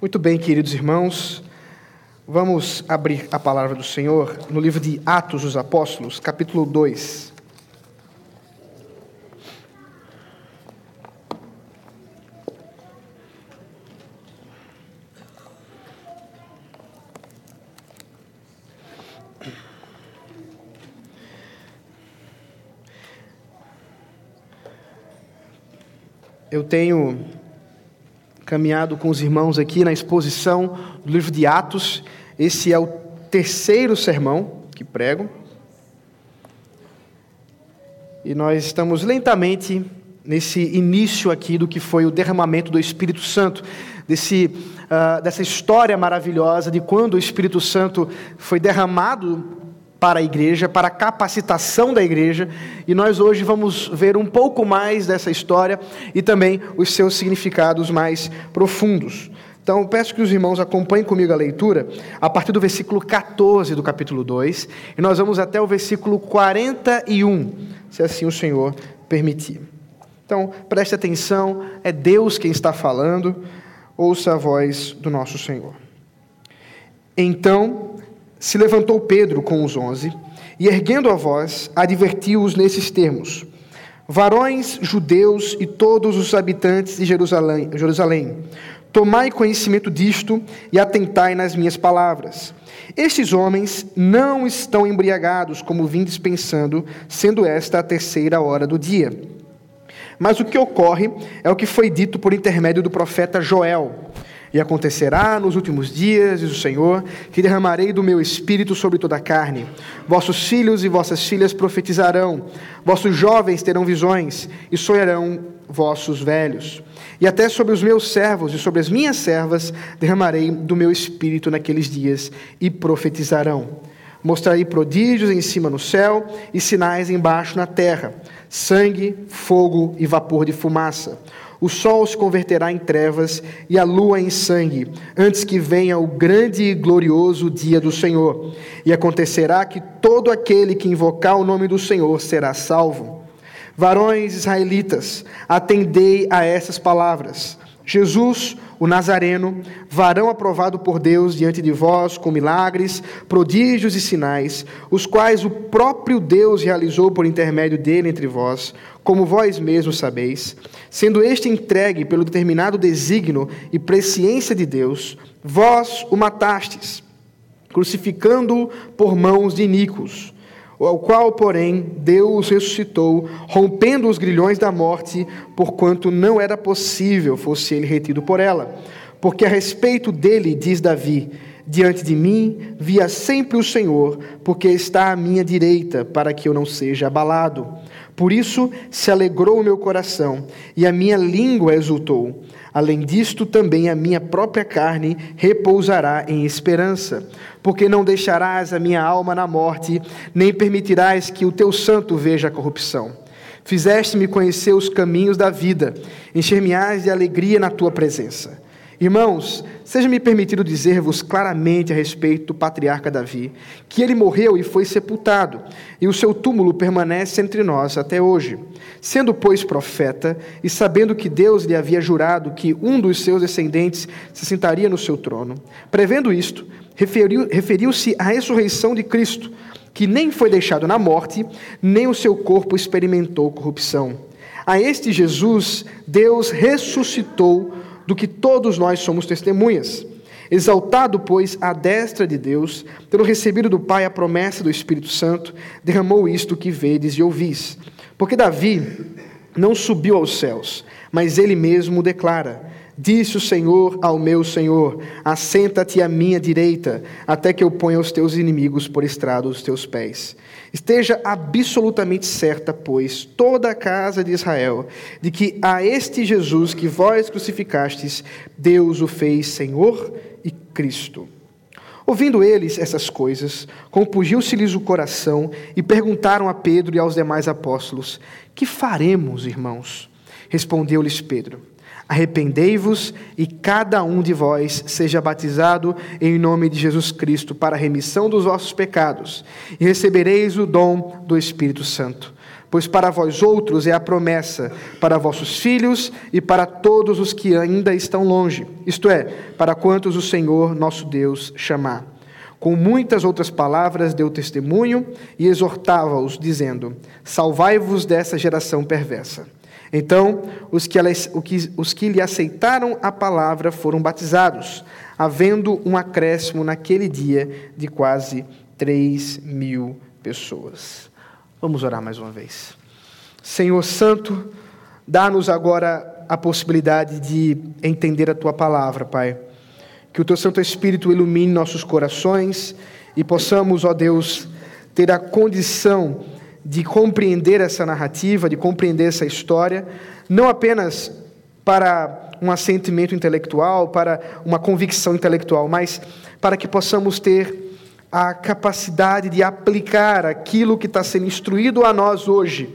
Muito bem, queridos irmãos, vamos abrir a palavra do Senhor no livro de Atos dos Apóstolos, capítulo 2. Eu tenho caminhado com os irmãos aqui na exposição do livro de Atos. Esse é o terceiro sermão que prego. E nós estamos lentamente nesse início aqui do que foi o derramamento do Espírito Santo, desse, uh, dessa história maravilhosa de quando o Espírito Santo foi derramado para a igreja, para a capacitação da igreja, e nós hoje vamos ver um pouco mais dessa história e também os seus significados mais profundos. Então, peço que os irmãos acompanhem comigo a leitura a partir do versículo 14 do capítulo 2, e nós vamos até o versículo 41, se assim o Senhor permitir. Então, preste atenção, é Deus quem está falando, ouça a voz do nosso Senhor. Então, se levantou Pedro com os onze e, erguendo a voz, advertiu-os nesses termos: Varões judeus e todos os habitantes de Jerusalém, Jerusalém, tomai conhecimento disto e atentai nas minhas palavras. Estes homens não estão embriagados, como vindes pensando, sendo esta a terceira hora do dia. Mas o que ocorre é o que foi dito por intermédio do profeta Joel. E acontecerá nos últimos dias, diz o Senhor, que derramarei do meu espírito sobre toda a carne. Vossos filhos e vossas filhas profetizarão, vossos jovens terão visões, e sonharão vossos velhos. E até sobre os meus servos e sobre as minhas servas derramarei do meu espírito naqueles dias, e profetizarão. Mostrarei prodígios em cima no céu e sinais embaixo na terra: sangue, fogo e vapor de fumaça. O sol se converterá em trevas e a lua em sangue, antes que venha o grande e glorioso dia do Senhor. E acontecerá que todo aquele que invocar o nome do Senhor será salvo. Varões israelitas, atendei a essas palavras. Jesus, o Nazareno, varão aprovado por Deus diante de vós com milagres, prodígios e sinais, os quais o próprio Deus realizou por intermédio dele entre vós, como vós mesmos sabeis, sendo este entregue pelo determinado desígnio e presciência de Deus, vós o matastes, crucificando-o por mãos de iníquos ao qual, porém, Deus ressuscitou, rompendo os grilhões da morte, porquanto não era possível fosse ele retido por ela. Porque a respeito dele, diz Davi: Diante de mim via sempre o Senhor, porque está à minha direita, para que eu não seja abalado. Por isso se alegrou o meu coração, e a minha língua exultou. Além disto, também a minha própria carne repousará em esperança, porque não deixarás a minha alma na morte, nem permitirás que o teu santo veja a corrupção. Fizeste-me conhecer os caminhos da vida, encher-me-ás de alegria na tua presença. Irmãos, seja-me permitido dizer-vos claramente a respeito do patriarca Davi, que ele morreu e foi sepultado, e o seu túmulo permanece entre nós até hoje. Sendo, pois, profeta, e sabendo que Deus lhe havia jurado que um dos seus descendentes se sentaria no seu trono, prevendo isto, referiu-se referiu à ressurreição de Cristo, que nem foi deixado na morte, nem o seu corpo experimentou corrupção. A este Jesus, Deus ressuscitou do que todos nós somos testemunhas. Exaltado, pois, à destra de Deus, tendo recebido do Pai a promessa do Espírito Santo, derramou isto que vedes e ouvis. Porque Davi não subiu aos céus, mas ele mesmo declara: Disse o Senhor ao meu Senhor: Assenta-te à minha direita, até que eu ponha os teus inimigos por estrado dos teus pés. Esteja absolutamente certa, pois, toda a casa de Israel, de que a este Jesus que vós crucificastes, Deus o fez Senhor e Cristo. Ouvindo eles essas coisas, compungiu-se-lhes o coração e perguntaram a Pedro e aos demais apóstolos: Que faremos, irmãos? Respondeu-lhes Pedro: Arrependei-vos e cada um de vós seja batizado em nome de Jesus Cristo para a remissão dos vossos pecados, e recebereis o dom do Espírito Santo. Pois para vós outros é a promessa, para vossos filhos e para todos os que ainda estão longe, isto é, para quantos o Senhor nosso Deus chamar. Com muitas outras palavras deu testemunho e exortava-os, dizendo: Salvai-vos dessa geração perversa. Então, os que, os que lhe aceitaram a palavra foram batizados, havendo um acréscimo naquele dia de quase 3 mil pessoas. Vamos orar mais uma vez. Senhor Santo, dá-nos agora a possibilidade de entender a tua palavra, Pai. Que o teu Santo Espírito ilumine nossos corações e possamos, ó Deus, ter a condição de compreender essa narrativa, de compreender essa história, não apenas para um assentimento intelectual, para uma convicção intelectual, mas para que possamos ter a capacidade de aplicar aquilo que está sendo instruído a nós hoje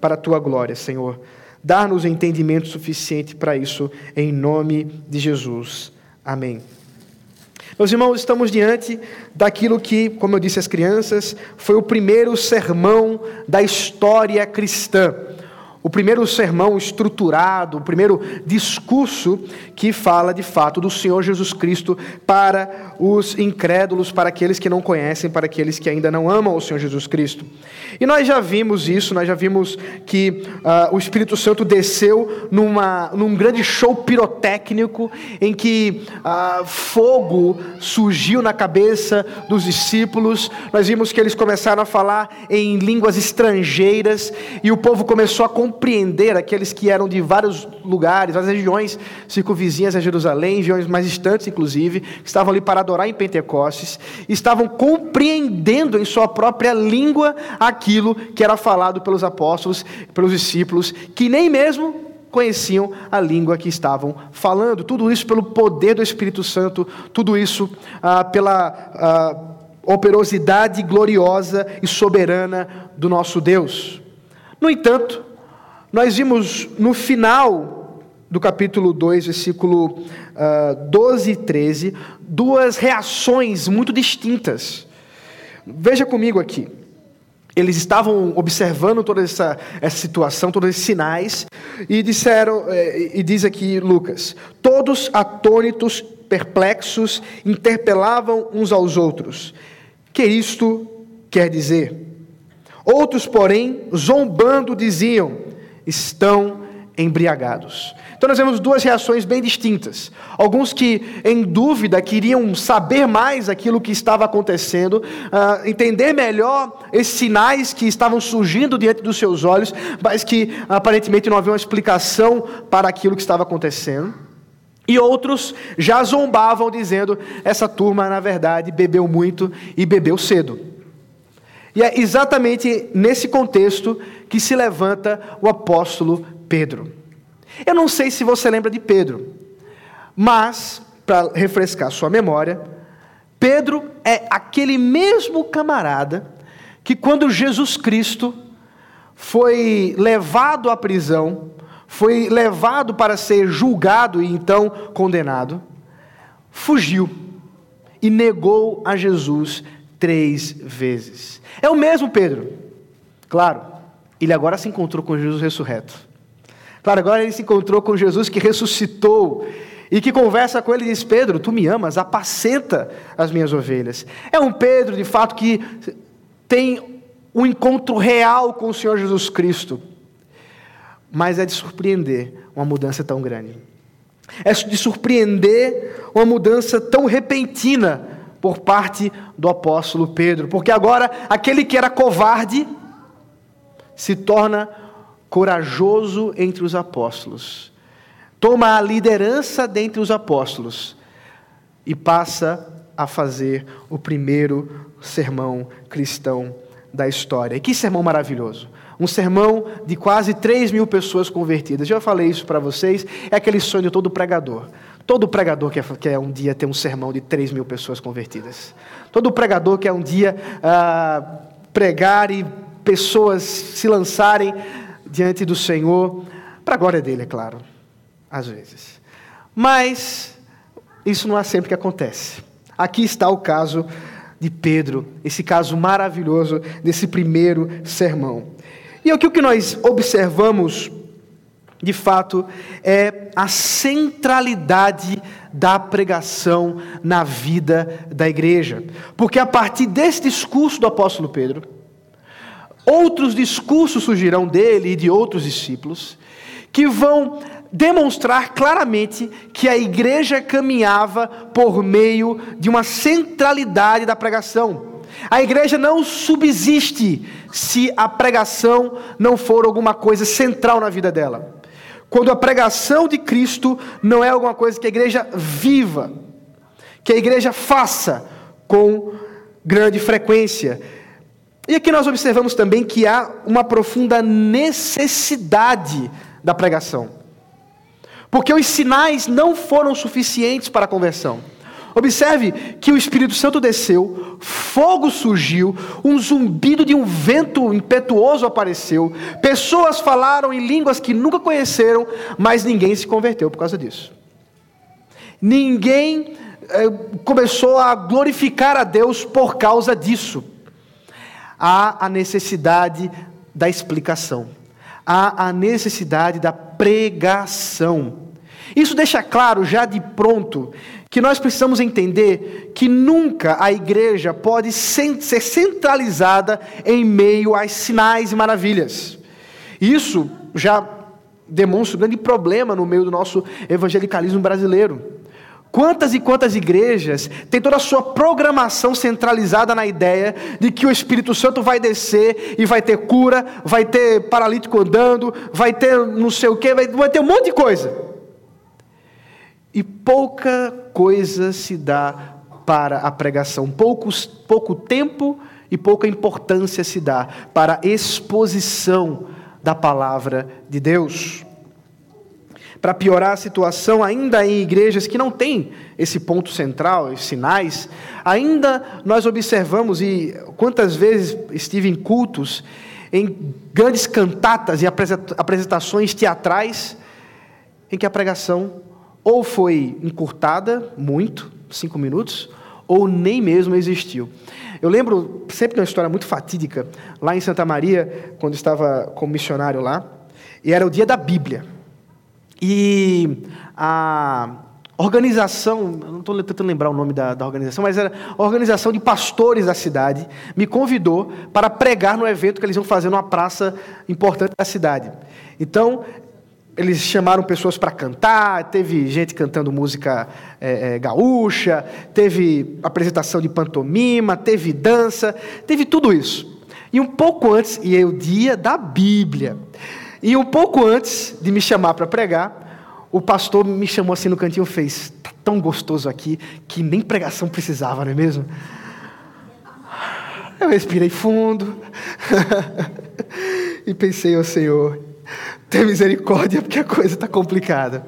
para a tua glória, Senhor. Dar-nos entendimento suficiente para isso, em nome de Jesus. Amém. Meus irmãos, estamos diante daquilo que, como eu disse às crianças, foi o primeiro sermão da história cristã o primeiro sermão estruturado, o primeiro discurso que fala de fato do Senhor Jesus Cristo para os incrédulos, para aqueles que não conhecem, para aqueles que ainda não amam o Senhor Jesus Cristo. E nós já vimos isso, nós já vimos que uh, o Espírito Santo desceu numa, num grande show pirotécnico em que uh, fogo surgiu na cabeça dos discípulos, nós vimos que eles começaram a falar em línguas estrangeiras e o povo começou a aqueles que eram de vários lugares, várias regiões circunvizinhas a Jerusalém, regiões mais distantes, inclusive, que estavam ali para adorar em Pentecostes, estavam compreendendo em sua própria língua aquilo que era falado pelos apóstolos, pelos discípulos, que nem mesmo conheciam a língua que estavam falando. Tudo isso pelo poder do Espírito Santo, tudo isso ah, pela ah, operosidade gloriosa e soberana do nosso Deus. No entanto, nós vimos no final do capítulo 2, versículo uh, ah, 12 e 13, duas reações muito distintas. Veja comigo aqui. Eles estavam observando toda essa, essa situação, todos esses sinais, e disseram, eh, e diz aqui Lucas: todos atônitos, perplexos, interpelavam uns aos outros. Que isto quer dizer? Outros, porém, zombando, diziam: estão embriagados. Então nós vemos duas reações bem distintas. Alguns que, em dúvida, queriam saber mais aquilo que estava acontecendo, uh, entender melhor esses sinais que estavam surgindo diante dos seus olhos, mas que aparentemente não havia uma explicação para aquilo que estava acontecendo. E outros já zombavam, dizendo: essa turma, na verdade, bebeu muito e bebeu cedo. E é exatamente nesse contexto que se levanta o apóstolo Pedro. Eu não sei se você lembra de Pedro, mas, para refrescar sua memória, Pedro é aquele mesmo camarada que, quando Jesus Cristo foi levado à prisão, foi levado para ser julgado e então condenado, fugiu e negou a Jesus três vezes. É o mesmo Pedro. Claro, ele agora se encontrou com Jesus ressurreto. Claro, agora ele se encontrou com Jesus que ressuscitou e que conversa com ele e diz: Pedro, tu me amas, apacenta as minhas ovelhas. É um Pedro, de fato, que tem um encontro real com o Senhor Jesus Cristo. Mas é de surpreender uma mudança tão grande. É de surpreender uma mudança tão repentina por parte do apóstolo Pedro, porque agora aquele que era covarde se torna corajoso entre os apóstolos, toma a liderança dentre os apóstolos e passa a fazer o primeiro sermão cristão da história. E que sermão maravilhoso! Um sermão de quase 3 mil pessoas convertidas. Já falei isso para vocês, é aquele sonho de todo pregador. Todo pregador quer, quer um dia ter um sermão de 3 mil pessoas convertidas. Todo pregador quer um dia ah, pregar e pessoas se lançarem diante do Senhor, para a glória dele, é claro. às vezes. Mas isso não é sempre que acontece. Aqui está o caso de Pedro, esse caso maravilhoso desse primeiro sermão. E o que nós observamos, de fato, é a centralidade da pregação na vida da igreja. Porque a partir desse discurso do apóstolo Pedro, outros discursos surgirão dele e de outros discípulos, que vão demonstrar claramente que a igreja caminhava por meio de uma centralidade da pregação. A igreja não subsiste se a pregação não for alguma coisa central na vida dela. Quando a pregação de Cristo não é alguma coisa que a igreja viva, que a igreja faça com grande frequência. E aqui nós observamos também que há uma profunda necessidade da pregação. Porque os sinais não foram suficientes para a conversão. Observe que o Espírito Santo desceu, fogo surgiu, um zumbido de um vento impetuoso apareceu, pessoas falaram em línguas que nunca conheceram, mas ninguém se converteu por causa disso. Ninguém eh, começou a glorificar a Deus por causa disso. Há a necessidade da explicação, há a necessidade da pregação. Isso deixa claro já de pronto que nós precisamos entender que nunca a igreja pode ser centralizada em meio a sinais e maravilhas. Isso já demonstra um grande problema no meio do nosso evangelicalismo brasileiro. Quantas e quantas igrejas têm toda a sua programação centralizada na ideia de que o Espírito Santo vai descer e vai ter cura, vai ter paralítico andando, vai ter não sei o vai, vai ter um monte de coisa. E pouca coisa se dá para a pregação, Poucos, pouco tempo e pouca importância se dá para a exposição da palavra de Deus. Para piorar a situação, ainda em igrejas que não têm esse ponto central, os sinais, ainda nós observamos, e quantas vezes estive em cultos, em grandes cantatas e apresentações teatrais, em que a pregação ou foi encurtada muito, cinco minutos, ou nem mesmo existiu. Eu lembro sempre de uma história muito fatídica, lá em Santa Maria, quando estava como missionário lá, e era o dia da Bíblia. E a organização, não estou tentando lembrar o nome da, da, organização, mas era a organização de pastores da cidade, me convidou para pregar no evento que eles iam fazer numa praça importante da cidade. Então, eles chamaram pessoas para cantar, teve gente cantando música é, é, gaúcha, teve apresentação de pantomima, teve dança, teve tudo isso. E um pouco antes, e é o dia da Bíblia, e um pouco antes de me chamar para pregar, o pastor me chamou assim no cantinho e fez: Está tão gostoso aqui que nem pregação precisava, não é mesmo? Eu respirei fundo e pensei, ô oh, Senhor, ter misericórdia, porque a coisa está complicada.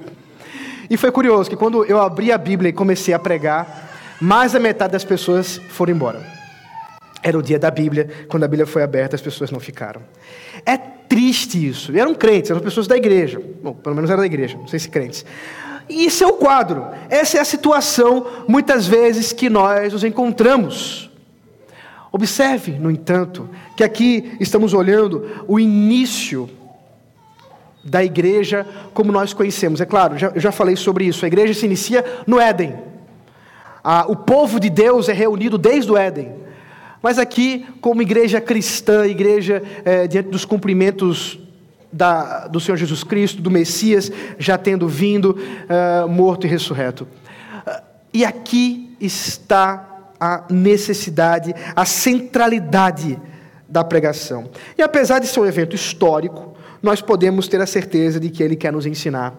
E foi curioso que quando eu abri a Bíblia e comecei a pregar, mais da metade das pessoas foram embora. Era o dia da Bíblia, quando a Bíblia foi aberta, as pessoas não ficaram. É triste isso. E eram crentes, eram pessoas da igreja. Bom, pelo menos eram da igreja, não sei se crentes. E isso é o quadro. Essa é a situação, muitas vezes, que nós nos encontramos. Observe, no entanto, que aqui estamos olhando o início da igreja como nós conhecemos. É claro, já, eu já falei sobre isso. A igreja se inicia no Éden. Ah, o povo de Deus é reunido desde o Éden. Mas aqui, como igreja cristã, igreja é, diante dos cumprimentos da, do Senhor Jesus Cristo, do Messias, já tendo vindo, uh, morto e ressurreto. Uh, e aqui está a necessidade, a centralidade da pregação. E apesar de ser um evento histórico, nós podemos ter a certeza de que ele quer nos ensinar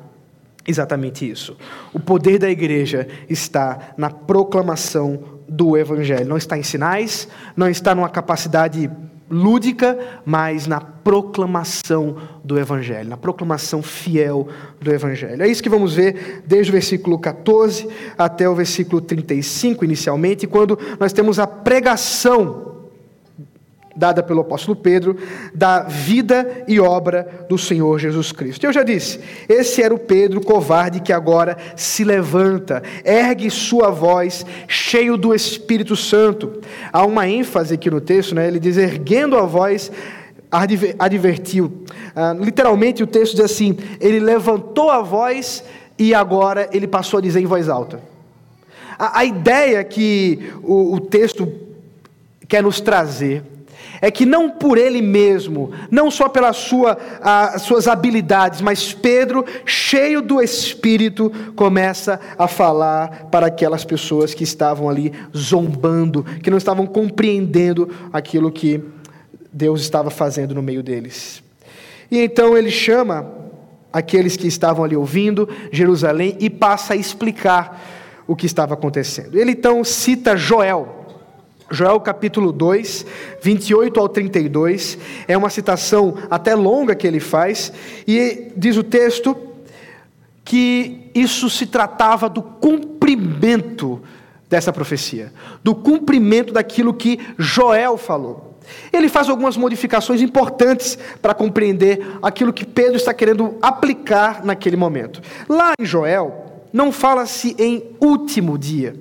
exatamente isso. O poder da igreja está na proclamação do evangelho. Não está em sinais, não está numa capacidade lúdica, mas na proclamação do Evangelho, na proclamação fiel do Evangelho. É isso que vamos ver desde o versículo 14 até o versículo 35, inicialmente, quando nós temos a pregação dada pelo apóstolo Pedro, da vida e obra do Senhor Jesus Cristo. Eu já disse, esse era o Pedro covarde que agora se levanta, ergue sua voz, cheio do Espírito Santo. Há uma ênfase aqui no texto, né? ele diz: erguendo a voz, advertiu. Ah, literalmente o texto diz assim: ele levantou a voz e agora ele passou a dizer em voz alta. A, ideia que o texto quer nos trazer é que não por ele mesmo, não só pelas sua, suas habilidades, mas Pedro, cheio do Espírito, começa a falar para aquelas pessoas que estavam ali zombando, que não estavam compreendendo aquilo que Deus estava fazendo no meio deles. E então ele chama aqueles que estavam ali ouvindo Jerusalém e passa a explicar o que estava acontecendo. Ele então cita Joel. Joel capítulo 2, 28 ao 32, é uma citação até longa que ele faz, e diz o texto que isso se tratava do cumprimento dessa profecia, do cumprimento daquilo que Joel falou. Ele faz algumas modificações importantes para compreender aquilo que Pedro está querendo aplicar naquele momento. Lá em Joel, não fala-se em último dia.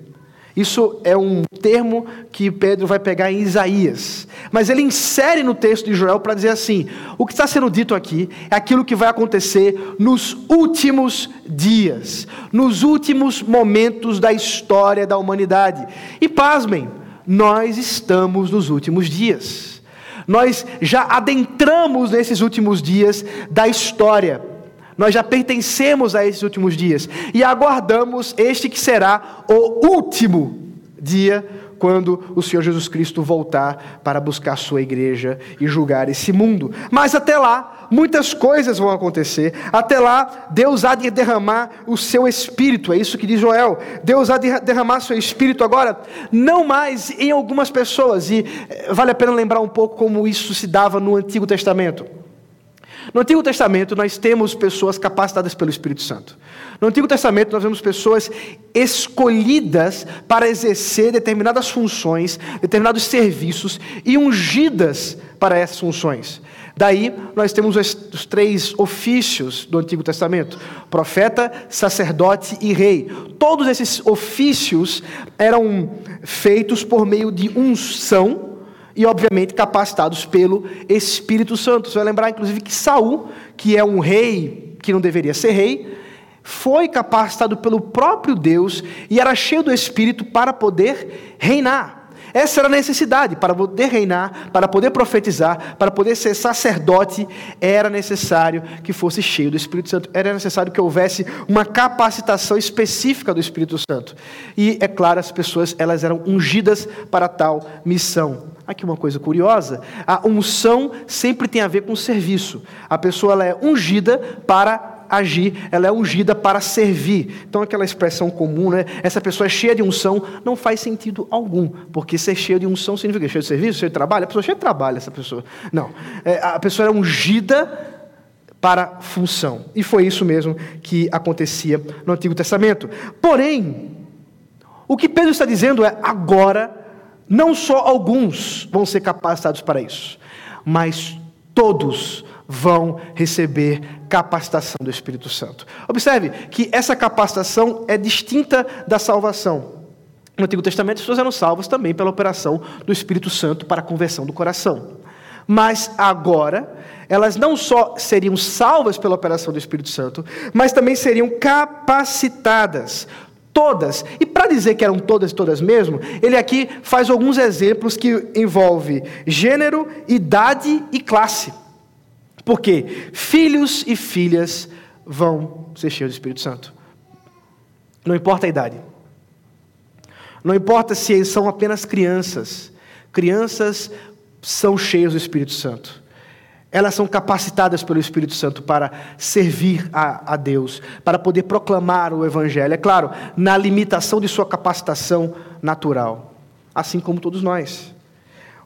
Isso é um termo que Pedro vai pegar em Isaías. Mas ele insere no texto de Joel para dizer assim: o que está sendo dito aqui é aquilo que vai acontecer nos últimos dias, nos últimos momentos da história da humanidade. E pasmem, nós estamos nos últimos dias. Nós já adentramos nesses últimos dias da história. Nós já pertencemos a esses últimos dias e aguardamos este que será o último dia quando o Senhor Jesus Cristo voltar para buscar sua igreja e julgar esse mundo. Mas até lá, muitas coisas vão acontecer. Até lá, Deus há de derramar o seu espírito, é isso que diz Joel. Deus há de derramar seu espírito agora, não mais em algumas pessoas, e eh, vale a pena lembrar um pouco como isso se dava no Antigo Testamento. No Antigo Testamento, nós temos pessoas capacitadas pelo Espírito Santo. No Antigo Testamento, nós vemos pessoas escolhidas para exercer determinadas funções, determinados serviços e ungidas para essas funções. Daí, nós temos os três ofícios do Antigo Testamento: profeta, sacerdote e rei. Todos esses ofícios eram feitos por meio de unção e obviamente capacitados pelo Espírito Santo. Você vai lembrar inclusive que Saul, que é um rei que não deveria ser rei, foi capacitado pelo próprio Deus e era cheio do Espírito para poder reinar. Essa era a necessidade para poder reinar, para poder profetizar, para poder ser sacerdote, era necessário que fosse cheio do Espírito Santo. Era necessário que houvesse uma capacitação específica do Espírito Santo. E é claro, as pessoas elas eram ungidas para tal missão. Aqui uma coisa curiosa, a unção sempre tem a ver com serviço. A pessoa ela é ungida para agir, ela é ungida para servir. Então, aquela expressão comum, né? Essa pessoa é cheia de unção, não faz sentido algum, porque ser cheio de unção significa cheio de serviço, cheio de trabalho. A pessoa é cheia de trabalho, essa pessoa. Não. É, a pessoa é ungida para função. E foi isso mesmo que acontecia no Antigo Testamento. Porém, o que Pedro está dizendo é: agora, não só alguns vão ser capacitados para isso, mas todos vão receber capacitação do Espírito Santo. Observe que essa capacitação é distinta da salvação. No Antigo Testamento, as pessoas eram salvas também pela operação do Espírito Santo para a conversão do coração. Mas agora, elas não só seriam salvas pela operação do Espírito Santo, mas também seriam capacitadas. Todas. E para dizer que eram todas, todas mesmo, ele aqui faz alguns exemplos que envolvem gênero, idade e classe. Porque filhos e filhas vão ser cheios do Espírito Santo. Não importa a idade. Não importa se são apenas crianças. Crianças são cheias do Espírito Santo. Elas são capacitadas pelo Espírito Santo para servir a, a, Deus, para poder proclamar o Evangelho. É claro, na limitação de sua capacitação natural, assim como todos nós.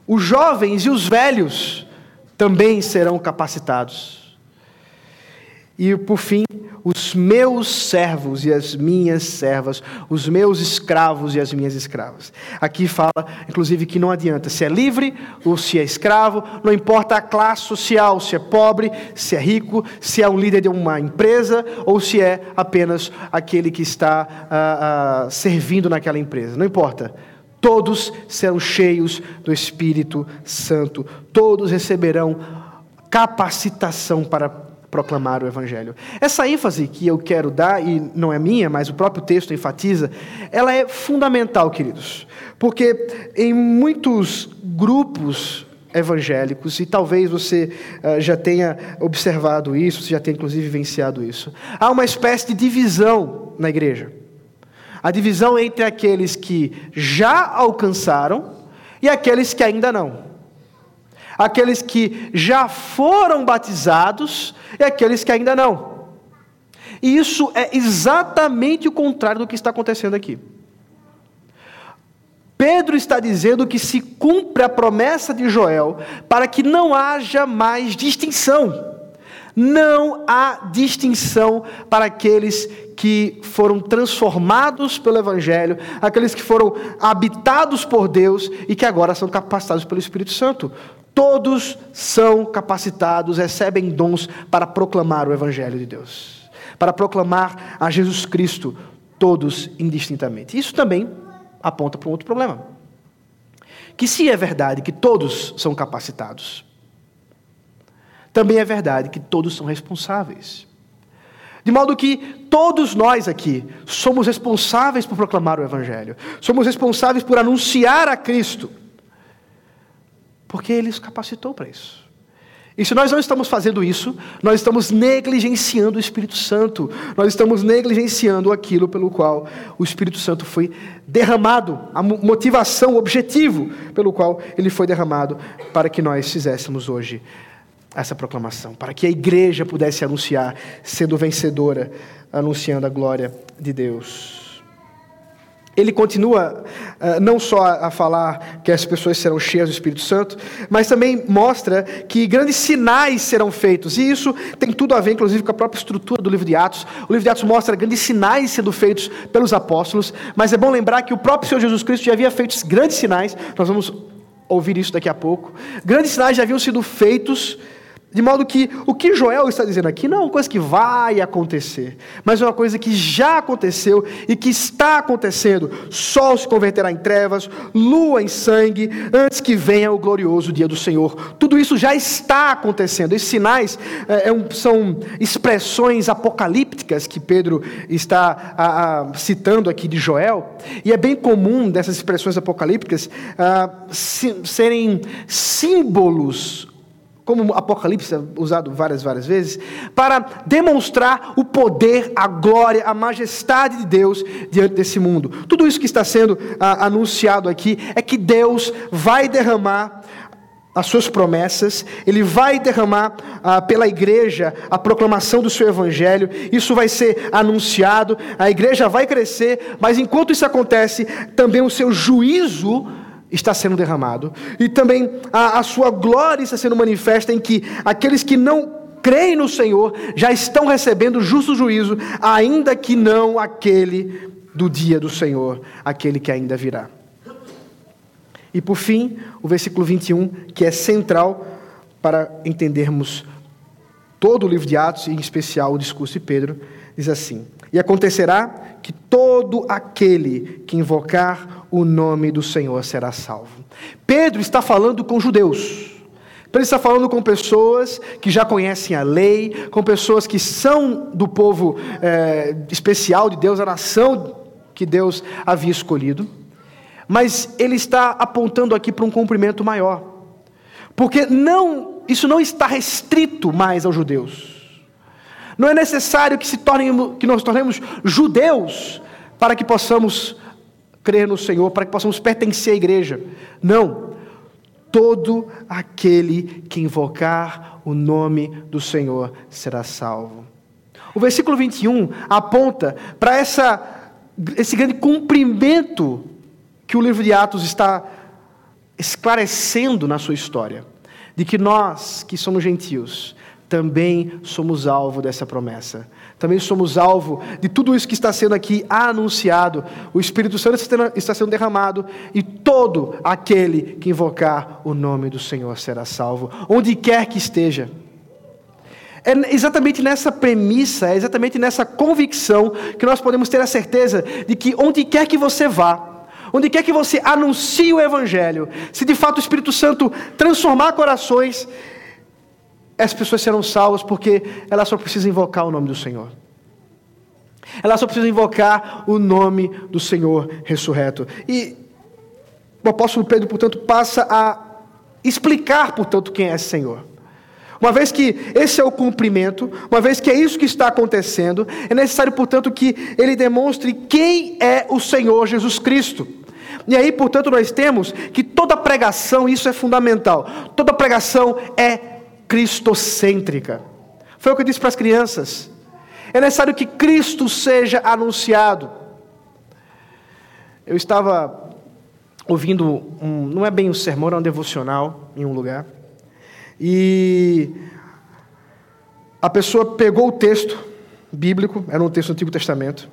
Os jovens e os velhos também serão capacitados. E por fim, os meus servos e as minhas servas, os meus escravos e as minhas escravas. Aqui fala, inclusive, que não adianta se é livre ou se é escravo, não importa a classe social, se é pobre, se é rico, se é um líder de uma empresa ou se é apenas aquele que está ah, ah, servindo naquela empresa. Não importa. Todos serão cheios do Espírito Santo, todos receberão capacitação para proclamar o Evangelho. Essa ênfase que eu quero dar, e não é minha, mas o próprio texto enfatiza, ela é fundamental, queridos, porque em muitos grupos evangélicos, e talvez você uh, já tenha observado isso, você já tenha inclusive vivenciado isso, há uma espécie de divisão na igreja. A divisão entre aqueles que já alcançaram e aqueles que ainda não aqueles que já foram batizados e aqueles que ainda não. E isso é exatamente o contrário do que está acontecendo aqui. Pedro está dizendo que se cumpre a promessa de Joel para que não haja mais distinção. Não há distinção para aqueles que foram transformados pelo Evangelho, aqueles que foram habitados por Deus e que agora são capacitados pelo Espírito Santo. Todos são capacitados, recebem dons para proclamar o Evangelho de Deus, para proclamar a Jesus Cristo, todos indistintamente. Isso também aponta para um outro problema. Que se é verdade que todos são capacitados, também é verdade que todos são responsáveis. De modo que todos nós aqui somos responsáveis por proclamar o Evangelho, somos responsáveis por anunciar a Cristo. Porque Ele os capacitou para isso. E se nós não estamos fazendo isso, nós estamos negligenciando o Espírito Santo, nós estamos negligenciando aquilo pelo qual o Espírito Santo foi derramado, a motivação, o objetivo pelo qual ele foi derramado para que nós fizéssemos hoje essa proclamação, para que a igreja pudesse anunciar, sendo vencedora, anunciando a glória de Deus ele continua uh, não só a, falar que as pessoas serão cheias do Espírito Santo, mas também mostra que grandes sinais serão feitos. E isso tem tudo a ver, inclusive, com a própria estrutura do livro de Atos. O livro de Atos mostra grandes sinais sendo feitos pelos apóstolos, mas é bom lembrar que o próprio Senhor Jesus Cristo já havia feito grandes sinais. Nós vamos ouvir isso daqui a pouco. Grandes sinais já haviam sido feitos de modo que o que Joel está dizendo aqui não é uma coisa que vai acontecer, mas é uma coisa que já aconteceu e que está acontecendo. Sol se converterá em trevas, lua em sangue, antes que venha o glorioso dia do Senhor. Tudo isso já está acontecendo. Esses sinais é, é são expressões apocalípticas que Pedro está a, a, citando aqui de Joel, e é bem comum dessas expressões apocalípticas a, ah, serem símbolos como Apocalipse é usado várias, várias vezes, para demonstrar o poder, a glória, a majestade de Deus diante desse mundo. Tudo isso que está sendo ah, anunciado aqui é que Deus vai derramar as suas promessas, Ele vai derramar ah, pela igreja a proclamação do seu evangelho, isso vai ser anunciado, a igreja vai crescer, mas enquanto isso acontece, também o seu juízo está sendo derramado, e também a, a sua glória está sendo manifesta em que aqueles que não creem no Senhor já estão recebendo justo juízo, ainda que não aquele do dia do Senhor, aquele que ainda virá. E por fim, o versículo 21, que é central para entendermos todo o livro de Atos, e em especial o discurso de Pedro, diz assim: E acontecerá que todo aquele que invocar o nome do Senhor será salvo. Pedro está falando com judeus. Pedro está falando com pessoas que já conhecem a lei, com pessoas que são do povo é, especial de Deus, a nação que Deus havia escolhido. Mas ele está apontando aqui para um cumprimento maior. Porque não, isso não está restrito mais aos judeus. Não é necessário que, se tornem, que nós tornemos judeus para que possamos crer no Senhor, para que possamos pertencer à igreja. Não. Todo aquele que invocar o nome do Senhor será salvo. O versículo 21 aponta para essa, esse grande cumprimento que o livro de Atos está esclarecendo na sua história, de que nós, que somos gentios, também somos alvo dessa promessa. Também somos alvo de tudo isso que está sendo aqui anunciado. O Espírito Santo está sendo derramado e todo aquele que invocar o nome do Senhor será salvo, onde quer que esteja. É exatamente nessa premissa, é exatamente nessa convicção que nós podemos ter a certeza de que onde quer que você vá, onde quer que você anuncie o Evangelho, se de fato o Espírito Santo transformar corações, as pessoas serão salvas porque elas só precisam invocar o nome do Senhor. Elas só precisam invocar o nome do Senhor ressurreto. E o apóstolo Pedro, portanto, passa a explicar, portanto, quem é esse Senhor. Uma vez que esse é o cumprimento, uma vez que é isso que está acontecendo, é necessário, portanto, que ele demonstre quem é o Senhor Jesus Cristo. E aí, portanto, nós temos que toda pregação, isso é fundamental, toda pregação é cristocêntrica. Foi o que eu disse para as crianças. É necessário que Cristo seja anunciado. Eu estava ouvindo um, não é bem um sermão, é um devocional em um lugar. E a pessoa pegou o texto bíblico, era um texto do Antigo Testamento,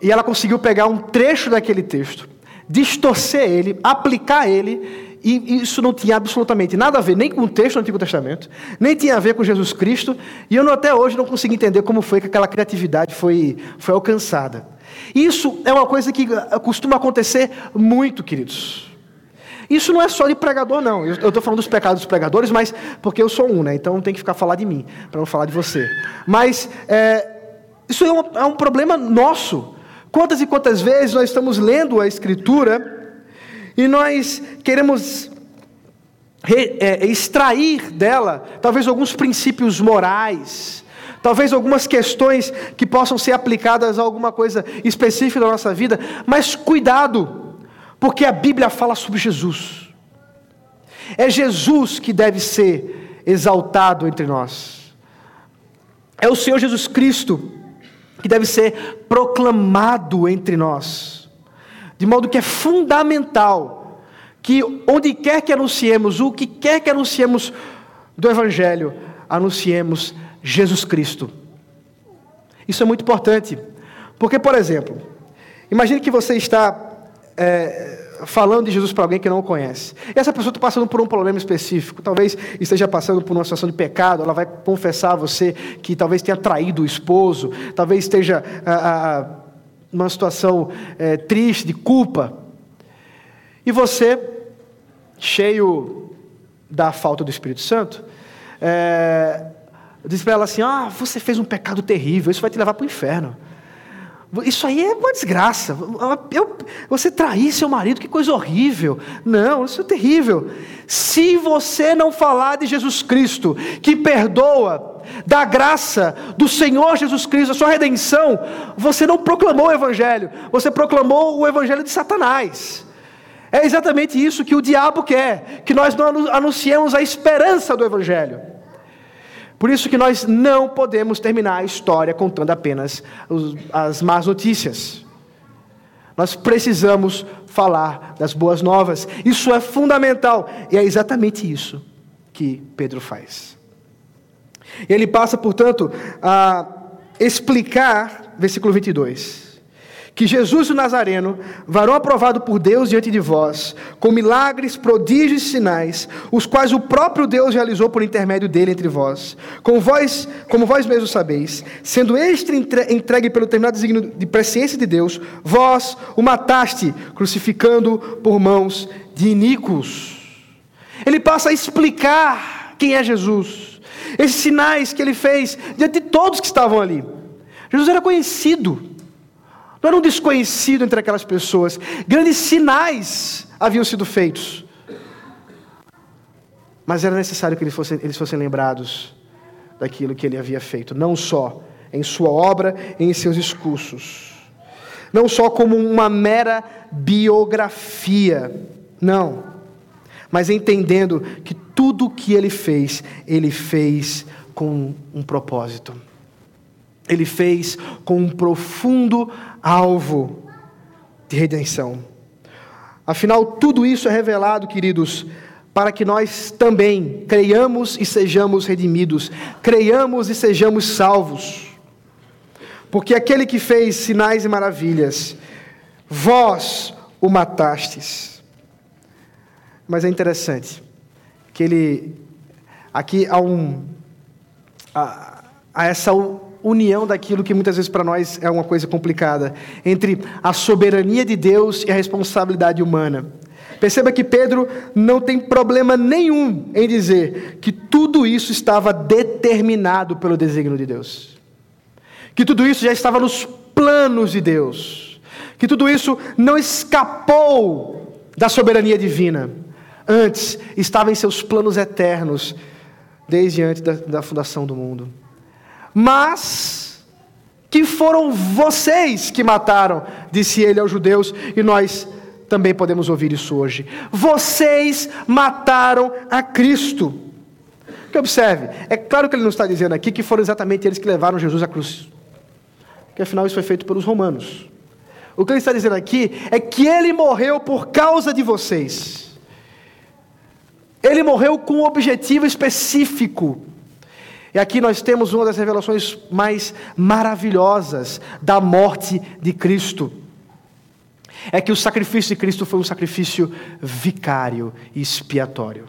e ela conseguiu pegar um trecho daquele texto, distorcer ele, aplicar ele e isso não tinha absolutamente nada a ver nem com o texto do Antigo Testamento, nem tinha a ver com Jesus Cristo, e eu até hoje não consigo entender como foi que aquela criatividade foi, foi alcançada. Isso é uma coisa que eh, costuma acontecer muito, queridos. Isso não é só de pregador, não. Eu estou falando dos pecados dos pregadores, mas porque eu sou um, né? Então tem que ficar falar de mim, para não falar de você. Mas é, isso é um, é um problema nosso. Quantas e quantas vezes nós estamos lendo a Escritura e nós queremos re, é, extrair dela, talvez alguns princípios morais, talvez algumas questões que possam ser aplicadas a alguma coisa específica da nossa vida, mas cuidado, porque a Bíblia fala sobre Jesus. É Jesus que deve ser exaltado entre nós. É o Senhor Jesus Cristo que deve ser proclamado entre nós. De modo que é fundamental que onde quer que anunciemos, o que quer que anunciemos do Evangelho, anunciemos Jesus Cristo. Isso é muito importante. Porque, por exemplo, imagine que você está é, falando de Jesus para alguém que não o conhece. E essa pessoa está passando por um problema específico. Talvez esteja passando por uma situação de pecado. Ela vai confessar a você que talvez tenha traído o esposo. Talvez esteja. Ah, ah, numa situação é, triste, de culpa, e você, cheio da falta do Espírito Santo, é, diz para ela assim: Ah, você fez um pecado terrível, isso vai te levar para o inferno. Isso aí é uma desgraça. Eu, você trair seu marido, que coisa horrível. Não, isso é terrível. Se você não falar de Jesus Cristo, que perdoa, da graça do Senhor Jesus Cristo, a sua redenção, você não proclamou o Evangelho, você proclamou o Evangelho de Satanás. É exatamente isso que o diabo quer, que nós não anunciemos a esperança do Evangelho. Por isso que nós não podemos terminar a história contando apenas as más notícias. Nós precisamos falar das boas novas. Isso é fundamental. E é exatamente isso que Pedro faz. Ele passa, portanto, a explicar, versículo 22 que Jesus o Nazareno, varão aprovado por Deus diante de vós, com milagres, prodígios e sinais, os quais o próprio Deus realizou por intermédio dele entre vós, como vós, como vós mesmos sabeis, sendo este entregue pelo terminado desígnio de presciência de Deus, vós o mataste, crucificando por mãos de iníquos. Ele passa a explicar quem é Jesus, esses sinais que ele fez diante de todos que estavam ali. Jesus era conhecido, não era um desconhecido entre aquelas pessoas. Grandes sinais haviam sido feitos. Mas era necessário que eles fossem, eles fossem lembrados daquilo que ele havia feito, não só em sua obra em seus discursos, não só como uma mera biografia, não, mas entendendo que tudo o que ele fez, ele fez com um propósito. Ele fez com um profundo alvo de redenção. Afinal, tudo isso é revelado, queridos, para que nós também creiamos e sejamos redimidos, creiamos e sejamos salvos. Porque aquele que fez sinais e maravilhas, vós o matastes. Mas é interessante que ele aqui há um há, há essa união daquilo que muitas vezes para nós é uma coisa complicada entre a soberania de Deus e a responsabilidade humana. Perceba que Pedro não tem problema nenhum em dizer que tudo isso estava determinado pelo desígnio de Deus. Que tudo isso já estava nos planos de Deus. Que tudo isso não escapou da soberania divina. Antes, estava em seus planos eternos, desde antes da, da fundação do mundo. Mas que foram vocês que mataram, disse ele aos judeus, e nós também podemos ouvir isso hoje. Vocês mataram a Cristo. Que observe, é claro que ele não está dizendo aqui que foram exatamente eles que levaram Jesus à cruz. Porque afinal isso foi feito pelos romanos. O que ele está dizendo aqui é que ele morreu por causa de vocês. Ele morreu com um objetivo específico. E aqui nós temos uma das revelações mais maravilhosas da morte de Cristo é que o sacrifício de Cristo foi um sacrifício vicário e expiatório.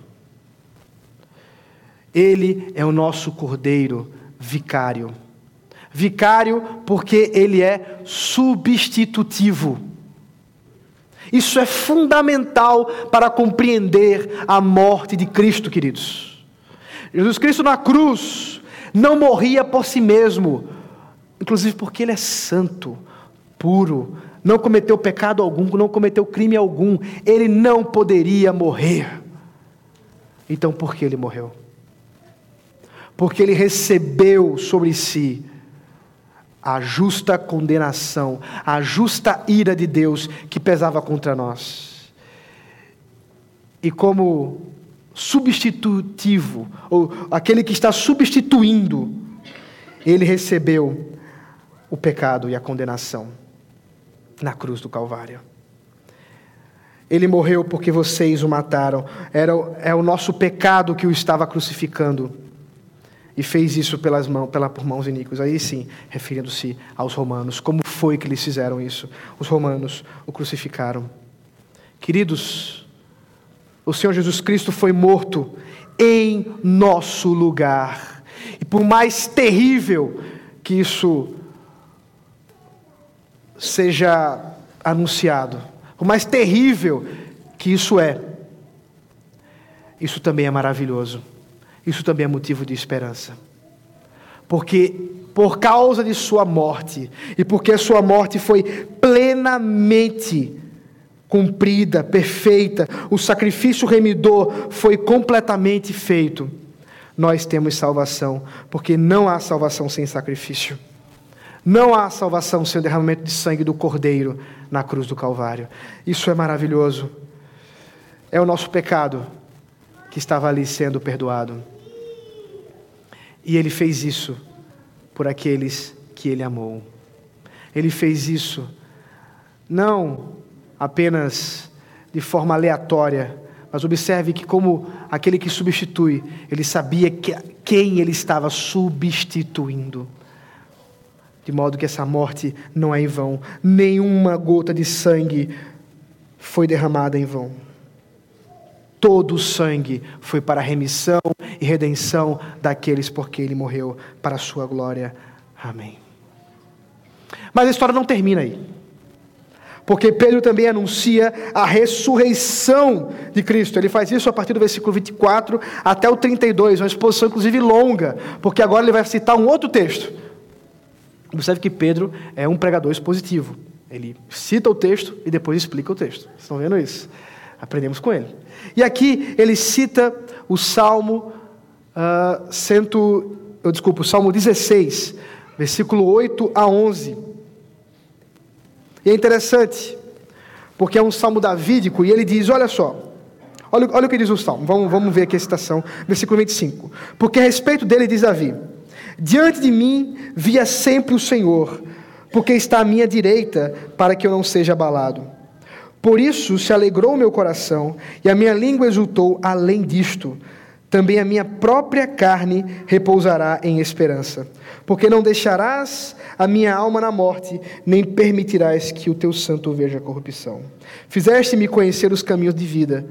Ele é o nosso cordeiro vicário. Vicário porque ele é substitutivo. Isso é fundamental para compreender a morte de Cristo, queridos. Jesus Cristo na cruz não morria por si mesmo, inclusive porque ele é santo, puro, não cometeu pecado algum, não cometeu crime algum, ele não poderia morrer. Então por que ele morreu? Porque ele recebeu sobre si a justa condenação, a justa ira de Deus que pesava contra nós. E como substitutivo, ou aquele que está substituindo, ele recebeu o pecado e a condenação na cruz do Calvário. Ele morreu porque vocês o mataram. Era, é o nosso pecado que o estava crucificando. E fez isso pelas mãos, pela, por mãos iníquas. Aí sim, referindo-se aos romanos. Como foi que eles fizeram isso? Os romanos o crucificaram. Queridos, o Senhor Jesus Cristo foi morto em nosso lugar. E por mais terrível que isso seja anunciado, por mais terrível que isso é, isso também é maravilhoso, isso também é motivo de esperança, porque por causa de Sua morte, e porque Sua morte foi plenamente cumprida, perfeita, o sacrifício remidor foi completamente feito, nós temos salvação, porque não há salvação sem sacrifício. Não há salvação sem o derramamento de sangue do Cordeiro na cruz do Calvário. Isso é maravilhoso. É o nosso pecado que estava ali sendo perdoado. E ele fez isso por aqueles que ele amou. Ele fez isso não apenas de forma aleatória, mas observe que, como aquele que substitui, ele sabia que, quem ele estava substituindo de modo que essa morte não é em vão, nenhuma gota de sangue foi derramada em vão. Todo o sangue foi para a remissão e redenção daqueles por que ele morreu, para a sua glória. Amém. Mas a história não termina aí. Porque Pedro também anuncia a ressurreição de Cristo. Ele faz isso a partir do versículo 24 até o 32, uma exposição inclusive longa, porque agora ele vai citar um outro texto Observe que Pedro é um pregador expositivo. Ele cita o texto e depois explica o texto. Vocês estão vendo isso? Aprendemos com ele. E aqui ele cita o Salmo uh, cento, eu desculpa, o Salmo 16, versículo 8 a 11. E é interessante, porque é um salmo davídico, e ele diz: olha só, olha, olha o que diz o salmo, vamos, vamos ver aqui a citação, versículo 25. Porque a respeito dele diz Davi: Diante de mim via sempre o Senhor, porque está à minha direita, para que eu não seja abalado. Por isso se alegrou o meu coração, e a minha língua exultou além disto. Também a minha própria carne repousará em esperança. Porque não deixarás a minha alma na morte, nem permitirás que o teu santo veja a corrupção. Fizeste-me conhecer os caminhos de vida,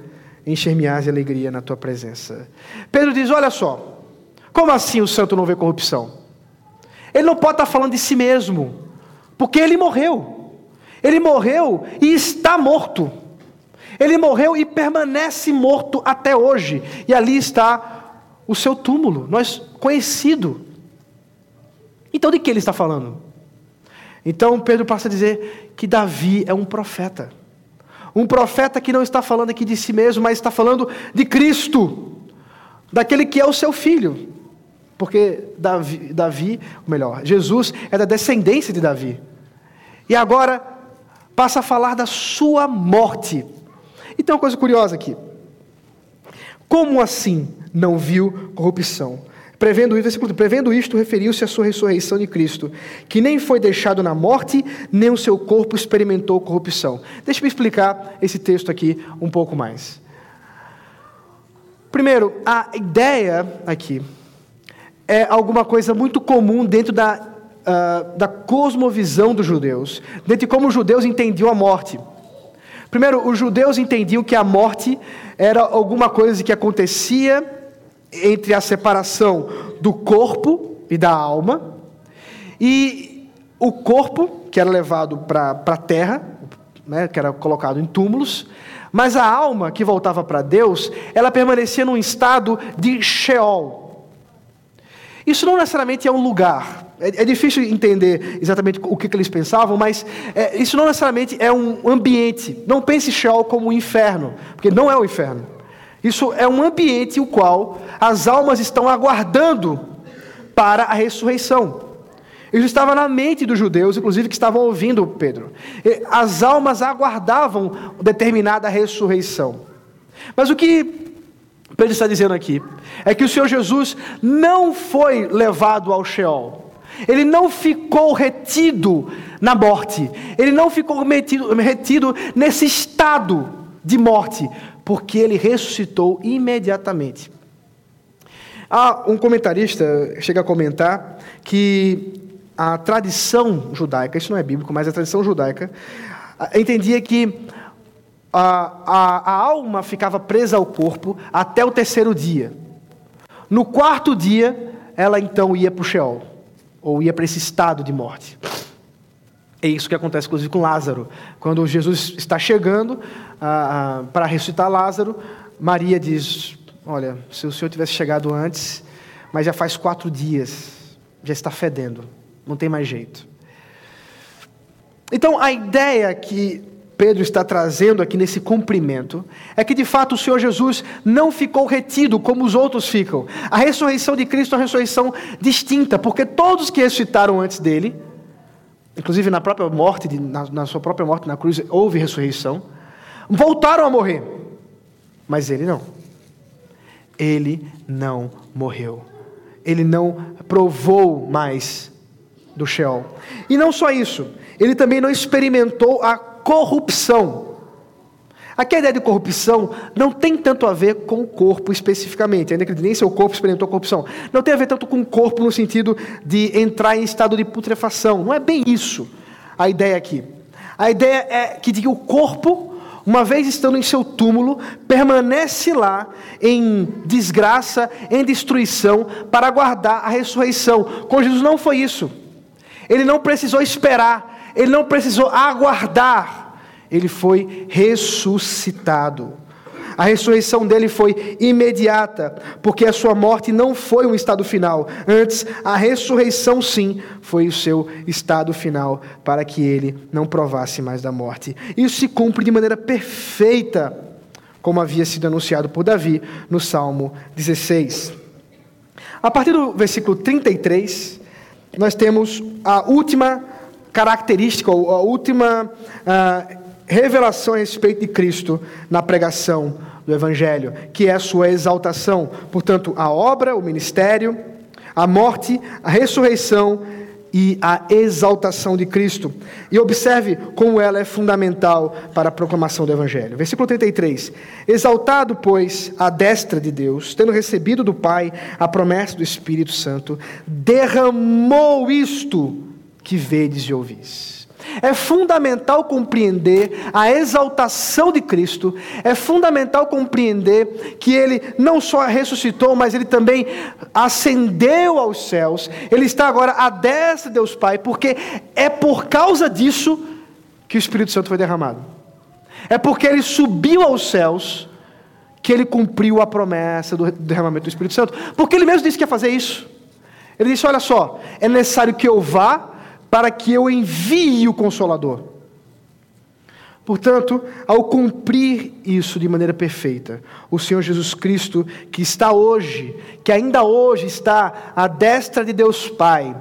encher-me-ás de alegria na tua presença. Pedro diz: Olha só, como assim o santo não vê corrupção? Ele não pode estar falando de si mesmo, porque ele morreu. Ele morreu e está morto. Ele morreu e permanece morto até hoje. E ali está o seu túmulo, nós conhecido. Então de que ele está falando? Então Pedro passa a dizer que Davi é um profeta. Um profeta que não está falando aqui de si mesmo, mas está falando de Cristo, daquele que é o seu filho. Porque Davi, Davi, melhor, Jesus é da descendência de Davi. E agora passa a falar da sua morte. E uma coisa curiosa aqui. Como assim não viu corrupção? Prevendo, versículo, prevendo isto, referiu-se à sua ressurreição de Cristo, que nem foi deixado na morte, nem o seu corpo experimentou corrupção. Deixa eu explicar esse texto aqui um pouco mais. Primeiro, a ideia aqui é alguma coisa muito comum dentro da uh, da cosmovisão dos judeus, dentro de como os judeus entendiam a morte. Primeiro, os judeus entendiam que a morte era alguma coisa que acontecia entre a separação do corpo e da alma, e o corpo, que era levado para a terra, né, que era colocado em túmulos, mas a alma que voltava para Deus, ela permanecia num estado de Sheol. Isso não necessariamente é um lugar, é, é, difícil entender exatamente o que, que eles pensavam, mas é, isso não necessariamente é um ambiente. Não pense Sheol como um inferno, porque não é o um inferno. Isso é um ambiente o qual as almas estão aguardando para a ressurreição. Isso estava na mente dos judeus, inclusive que estavam ouvindo Pedro. As almas aguardavam determinada ressurreição. Mas o que Pedro está dizendo aqui é que o Senhor Jesus não foi levado ao Sheol. Ele não ficou retido na morte. Ele não ficou metido, retido nesse estado de morte, porque ele ressuscitou imediatamente. Há um comentarista chega a comentar que a tradição judaica, isso não é bíblico, mas a tradição judaica, entendia que a, a, a alma ficava presa ao corpo até o terceiro dia. No quarto dia, ela então ia para o Sheol ou ia para esse estado de morte. É isso que acontece, inclusive, com Lázaro. Quando Jesus está chegando ah, ah, para ressuscitar Lázaro, Maria diz: Olha, se o Senhor tivesse chegado antes, mas já faz quatro dias, já está fedendo, não tem mais jeito. Então, a ideia que Pedro está trazendo aqui nesse cumprimento é que de fato o Senhor Jesus não ficou retido como os outros ficam. A ressurreição de Cristo é uma ressurreição distinta, porque todos que ressuscitaram antes dele, inclusive na própria morte, na, sua própria morte na cruz, houve ressurreição, voltaram a morrer. Mas ele não. Ele não morreu. Ele não provou mais do Sheol. E não só isso, ele também não experimentou a corrupção. Aqui a ideia de corrupção não tem tanto a ver com o corpo especificamente, ainda que nem seu corpo experimentou corrupção. Não tem a ver tanto com o corpo no sentido de entrar em estado de putrefação. Não é bem isso a ideia aqui. A ideia é que o corpo, uma vez estando em seu túmulo, permanece lá em desgraça, em destruição, para aguardar a ressurreição. Com Jesus não foi isso. Ele não precisou esperar ele não precisou aguardar, ele foi ressuscitado. A ressurreição dele foi imediata, porque a sua morte não foi um estado final. Antes, a ressurreição, sim, foi o seu estado final, para que ele não provasse mais da morte. Isso se cumpre de maneira perfeita, como havia sido anunciado por Davi no Salmo 16. A partir do versículo 33, nós temos a última característica, a última uh, revelação a respeito de Cristo na pregação do Evangelho, que é a sua exaltação. Portanto, a obra, o ministério, a morte, a ressurreição e a exaltação de Cristo. E observe como ela é fundamental para a proclamação do Evangelho. Versículo 33. Exaltado, pois, a destra de Deus, tendo recebido do Pai a promessa do Espírito Santo, derramou isto que vedes e ouvis. É fundamental compreender a exaltação de Cristo, é fundamental compreender que Ele não só ressuscitou, mas Ele também ascendeu aos céus, Ele está agora à destra de Deus Pai, porque é por causa disso que o Espírito Santo foi derramado. É porque Ele subiu aos céus que Ele cumpriu a promessa do derramamento do Espírito Santo, porque Ele mesmo disse que ia fazer isso. Ele disse: Olha só, é necessário que eu vá para que eu envie o Consolador. Portanto, ao cumprir isso de maneira perfeita, o Senhor Jesus Cristo, que está hoje, que ainda hoje está à destra de Deus Pai,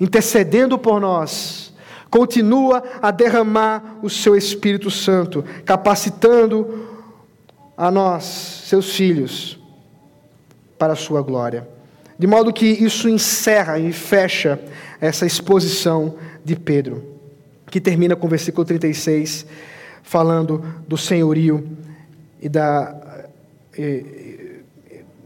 intercedendo por nós, continua a derramar o seu Espírito Santo, capacitando a nós, seus filhos, para a sua glória. De modo que isso encerra e fecha essa exposição de Pedro, que termina com o versículo 36, falando do senhorio e da, e,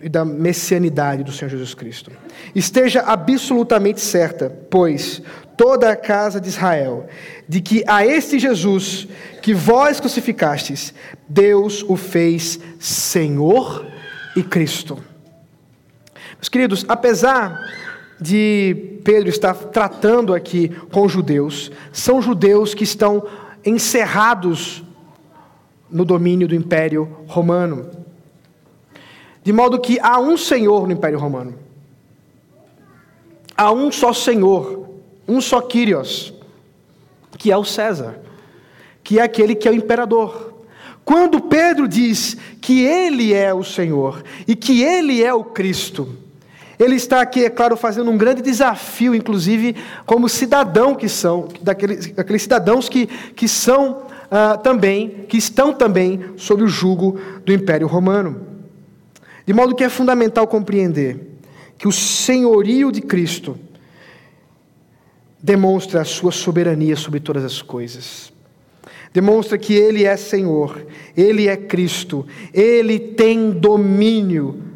e da messianidade do Senhor Jesus Cristo. Esteja absolutamente certa, pois, toda a casa de Israel, de que a este Jesus que vós crucificastes, Deus o fez Senhor e Cristo. Meus queridos, apesar de Pedro estar tratando aqui com judeus, são judeus que estão encerrados no domínio do Império Romano. De modo que há um Senhor no Império Romano. Há um só Senhor, um só Kyrios, que é o César, que é aquele que é o imperador. Quando Pedro diz que ele é o Senhor e que ele é o Cristo, ele está aqui, é claro, fazendo um grande desafio, inclusive, como cidadão que são, daqueles, daqueles cidadãos que, que são uh, também, que estão também sob o jugo do Império Romano. De modo que é fundamental compreender que o senhorio de Cristo demonstra a sua soberania sobre todas as coisas. Demonstra que Ele é Senhor, Ele é Cristo, Ele tem domínio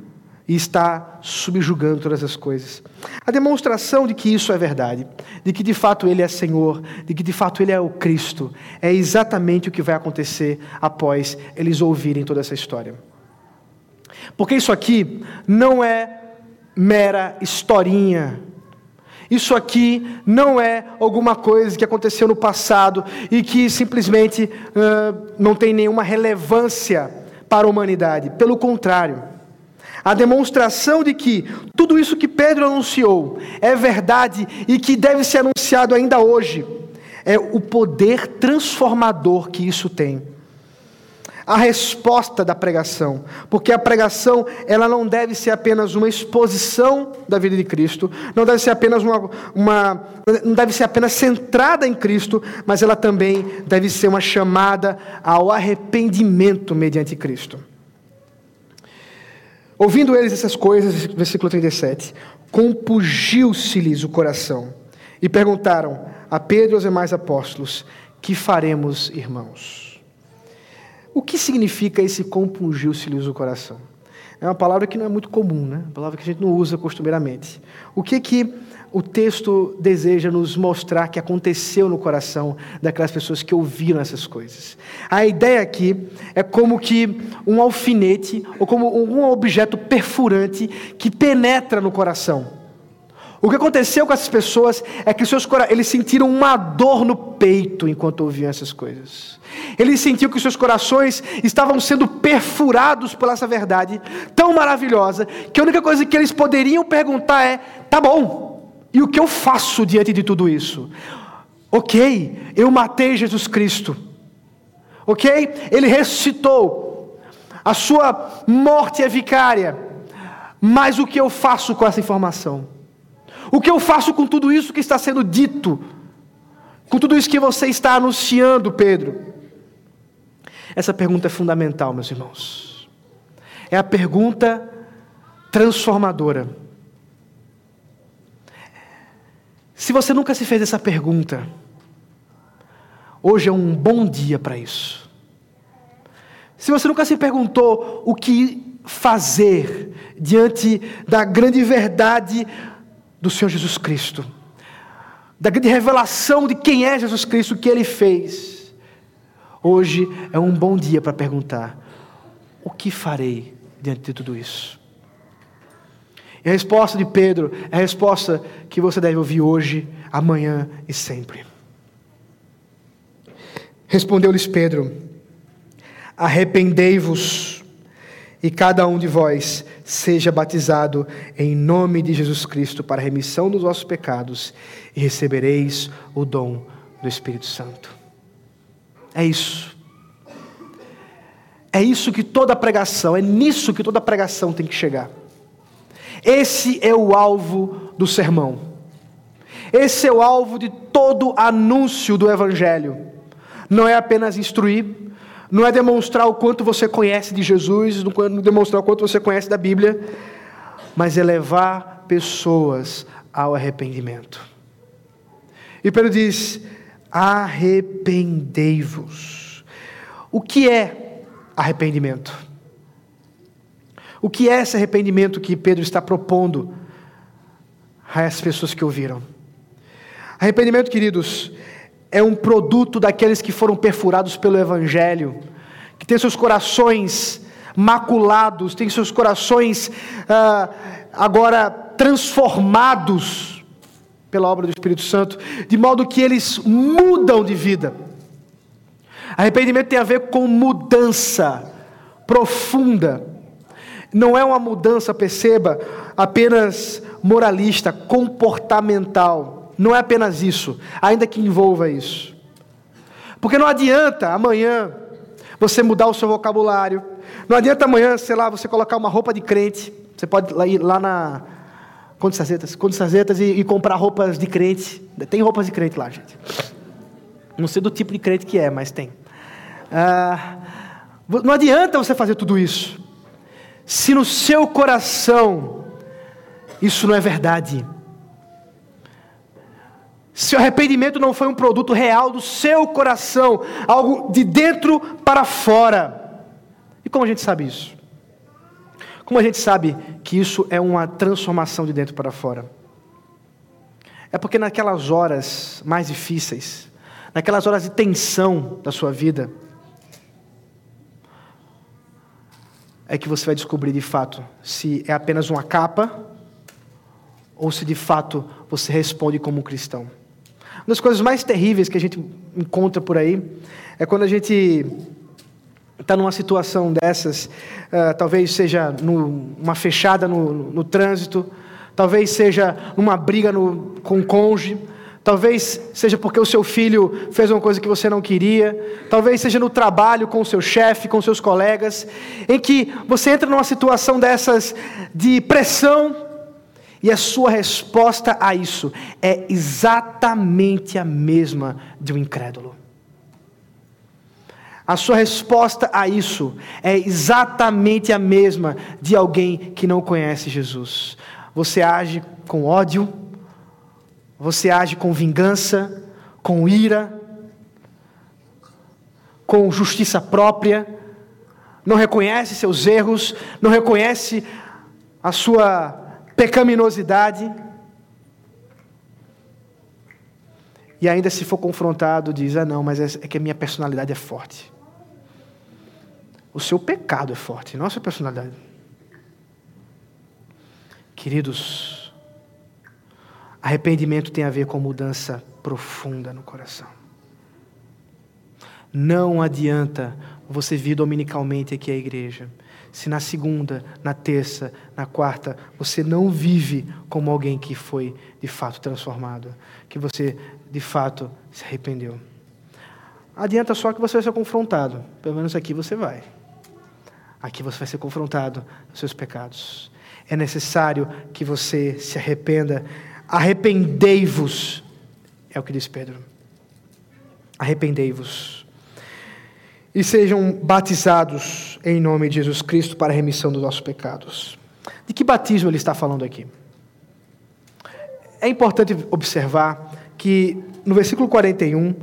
e está subjugando todas as coisas. A demonstração de que isso é verdade, de que de fato Ele é Senhor, de que de fato Ele é o Cristo, é exatamente o que vai acontecer após eles ouvirem toda essa história. Porque isso aqui não é mera historinha. Isso aqui não é alguma coisa que aconteceu no passado e que simplesmente uh, não tem nenhuma relevância para a humanidade. Pelo contrário a demonstração de que tudo isso que Pedro anunciou é verdade e que deve ser anunciado ainda hoje, é o poder transformador que isso tem. A resposta da pregação, porque a pregação ela não deve ser apenas uma exposição da vida de Cristo, não deve ser apenas uma, uma não deve ser apenas centrada em Cristo, mas ela também deve ser uma chamada ao arrependimento mediante Cristo. Ouvindo eles essas coisas, versículo 37, compungiu-se-lhes o coração e perguntaram a Pedro e aos demais apóstolos: Que faremos, irmãos? O que significa esse compungiu-se-lhes o coração? É uma palavra que não é muito comum, né? Uma palavra que a gente não usa costumeiramente. O que que o texto deseja nos mostrar que aconteceu no coração daquelas pessoas que ouviram essas coisas. A ideia aqui é como que um alfinete ou como um objeto perfurante que penetra no coração. O que aconteceu com essas pessoas é que seus eles sentiram uma dor no peito enquanto ouviam essas coisas. Eles sentiam que seus corações estavam sendo perfurados por essa verdade tão maravilhosa que a única coisa que eles poderiam perguntar é: tá bom, e o que eu faço diante de tudo isso? Ok, eu matei Jesus Cristo. Ok? Ele ressuscitou. A sua morte é vicária. Mas o que eu faço com essa informação? O que eu faço com tudo isso que está sendo dito? Com tudo isso que você está anunciando, Pedro? Essa pergunta é fundamental, meus irmãos. É a pergunta transformadora Se você nunca se fez essa pergunta, hoje é um bom dia para isso. Se você nunca se perguntou o que fazer diante da grande verdade do Senhor Jesus Cristo, da grande revelação de quem é Jesus Cristo, o que ele fez, hoje é um bom dia para perguntar: o que farei diante de tudo isso? E a resposta de Pedro é a resposta que você deve ouvir hoje, amanhã e sempre. Respondeu-lhes Pedro: Arrependei-vos e cada um de vós seja batizado em nome de Jesus Cristo para a remissão dos vossos pecados e recebereis o dom do Espírito Santo. É isso. É isso que toda pregação, é nisso que toda pregação tem que chegar. Esse é o alvo do sermão. Esse é o alvo de todo anúncio do Evangelho. Não é apenas instruir, não é demonstrar o quanto você conhece de Jesus, não é demonstrar o quanto você conhece da Bíblia, mas é levar pessoas ao arrependimento. E Pedro diz: arrependei-vos. O que é arrependimento? O que é esse arrependimento que Pedro está propondo a essas pessoas que ouviram? Arrependimento, queridos, é um produto daqueles que foram perfurados pelo Evangelho, que têm seus corações maculados, têm seus corações ah, agora transformados pela obra do Espírito Santo, de modo que eles mudam de vida. Arrependimento tem a ver com mudança profunda. Não é uma mudança, perceba, apenas moralista, comportamental. Não é apenas isso, ainda que envolva isso. Porque não adianta amanhã você mudar o seu vocabulário. Não adianta amanhã, sei lá, você colocar uma roupa de crente. Você pode ir lá na Conde Sazetas e, e comprar roupas de crente. Tem roupas de crente lá, gente. Não sei do tipo de crente que é, mas tem. Ah, não adianta você fazer tudo isso se no seu coração isso não é verdade. Se o arrependimento não foi um produto real do seu coração, algo de dentro para fora. E como a gente sabe isso? Como a gente sabe que isso é uma transformação de dentro para fora? É porque naquelas horas mais difíceis, naquelas horas de tensão da sua vida, é que você vai descobrir de fato se é apenas uma capa ou se de fato você responde como um cristão. Uma das coisas mais terríveis que a gente encontra por aí é quando a gente está numa situação dessas, uh, talvez seja no, uma fechada no, no, no, trânsito, talvez seja numa briga no, com o cônjuge, Talvez seja porque o seu filho fez uma coisa que você não queria. Talvez seja no trabalho com o seu chefe, com seus colegas, em que você entra numa situação dessas de pressão e a sua resposta a isso é exatamente a mesma de um incrédulo. A sua resposta a isso é exatamente a mesma de alguém que não conhece Jesus. Você age com ódio, você age com vingança, com ira, com justiça própria, não reconhece seus erros, não reconhece a sua pecaminosidade. E ainda se for confrontado, diz: Ah, não, mas é, é que a minha personalidade é forte. O seu pecado é forte, não a sua personalidade. Queridos, Arrependimento tem a ver com mudança profunda no coração. Não adianta você vir dominicalmente aqui à igreja, se na segunda, na terça, na quarta, você não vive como alguém que foi de fato transformado, que você de fato se arrependeu. Adianta só que você vai ser confrontado, pelo menos aqui você vai. Aqui você vai ser confrontado com seus pecados. É necessário que você se arrependa Arrependei-vos, é o que diz Pedro. Arrependei-vos. E sejam batizados em nome de Jesus Cristo para a remissão dos nossos pecados. De que batismo ele está falando aqui? é importante observar que no versículo 41,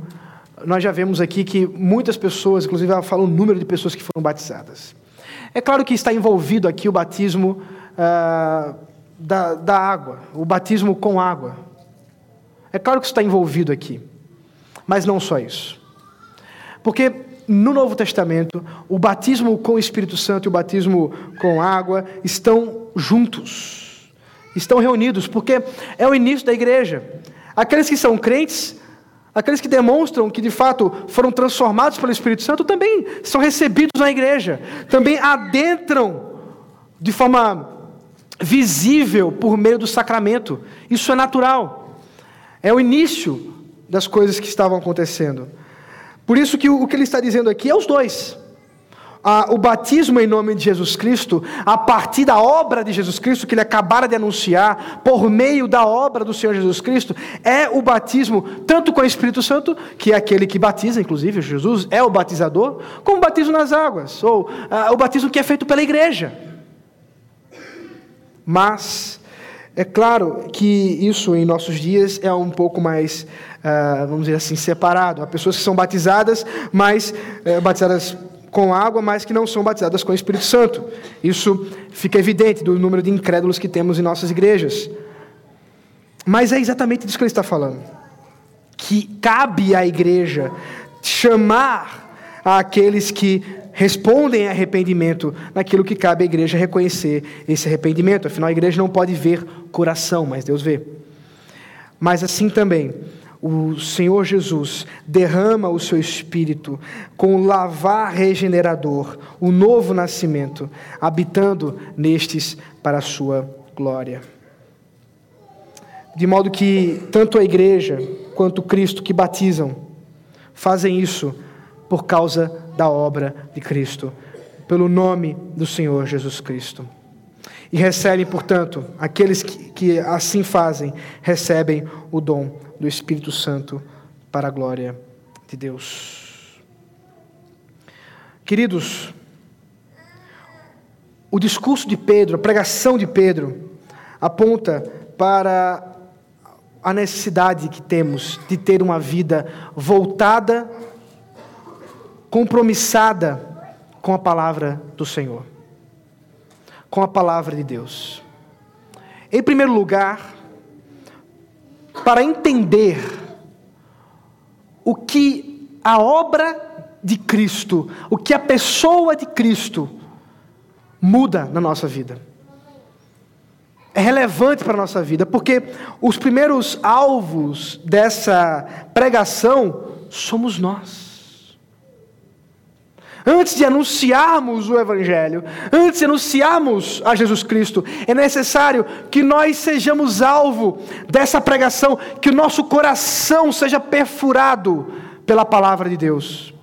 nós já vemos aqui que muitas pessoas, inclusive ela fala o número de pessoas que foram batizadas. É claro que está envolvido aqui o batismo ah, da, da água, o batismo com água. É claro que isso está envolvido aqui, mas não só isso. Porque no Novo Testamento, o batismo com o Espírito Santo e o batismo com água estão juntos, estão reunidos, porque é o início da igreja. Aqueles que são crentes, aqueles que demonstram que de fato foram transformados pelo Espírito Santo, também são recebidos na igreja, também adentram de forma visível por meio do sacramento. Isso é natural. É o início das coisas que estavam acontecendo. Por isso que o que ele está dizendo aqui é os dois. o batismo em nome de Jesus Cristo, a partir da obra de Jesus Cristo que ele acabara de anunciar, por meio da obra do Senhor Jesus Cristo, é o batismo tanto com o Espírito Santo, que é aquele que batiza, inclusive Jesus é o batizador, como o batismo nas águas, ou ah, o batismo que é feito pela igreja. Mas é claro que isso em nossos dias é um pouco mais, uh, vamos dizer assim, separado. Há pessoas que são batizadas, mas uh, batizadas com água, mas que não são batizadas com o Espírito Santo. Isso fica evidente do número de incrédulos que temos em nossas igrejas. Mas é exatamente disso que ele está falando. Que cabe à igreja chamar aqueles que respondem em arrependimento naquilo que cabe à igreja reconhecer esse arrependimento. Afinal, a igreja não pode ver coração, mas Deus vê. Mas assim também, o Senhor Jesus derrama o seu espírito com o lavar regenerador, o novo nascimento, habitando nestes para a sua glória. De modo que tanto a igreja quanto Cristo que batizam fazem isso por causa da obra de Cristo, pelo nome do Senhor Jesus Cristo. E recebem, portanto, aqueles que, que assim fazem, recebem o dom do Espírito Santo para a glória de Deus. Queridos, o discurso de Pedro, a pregação de Pedro, aponta para a necessidade que temos de ter uma vida voltada compromissada com a palavra do Senhor, com a palavra de Deus. Em primeiro lugar, para entender o que a obra de Cristo, o que a pessoa de Cristo muda na nossa vida. É relevante para a nossa vida, porque os primeiros alvos dessa pregação somos nós antes de anunciarmos o Evangelho, antes de anunciarmos a Jesus Cristo, é necessário que nós sejamos alvo dessa pregação, que o nosso coração seja perfurado pela palavra de Deus.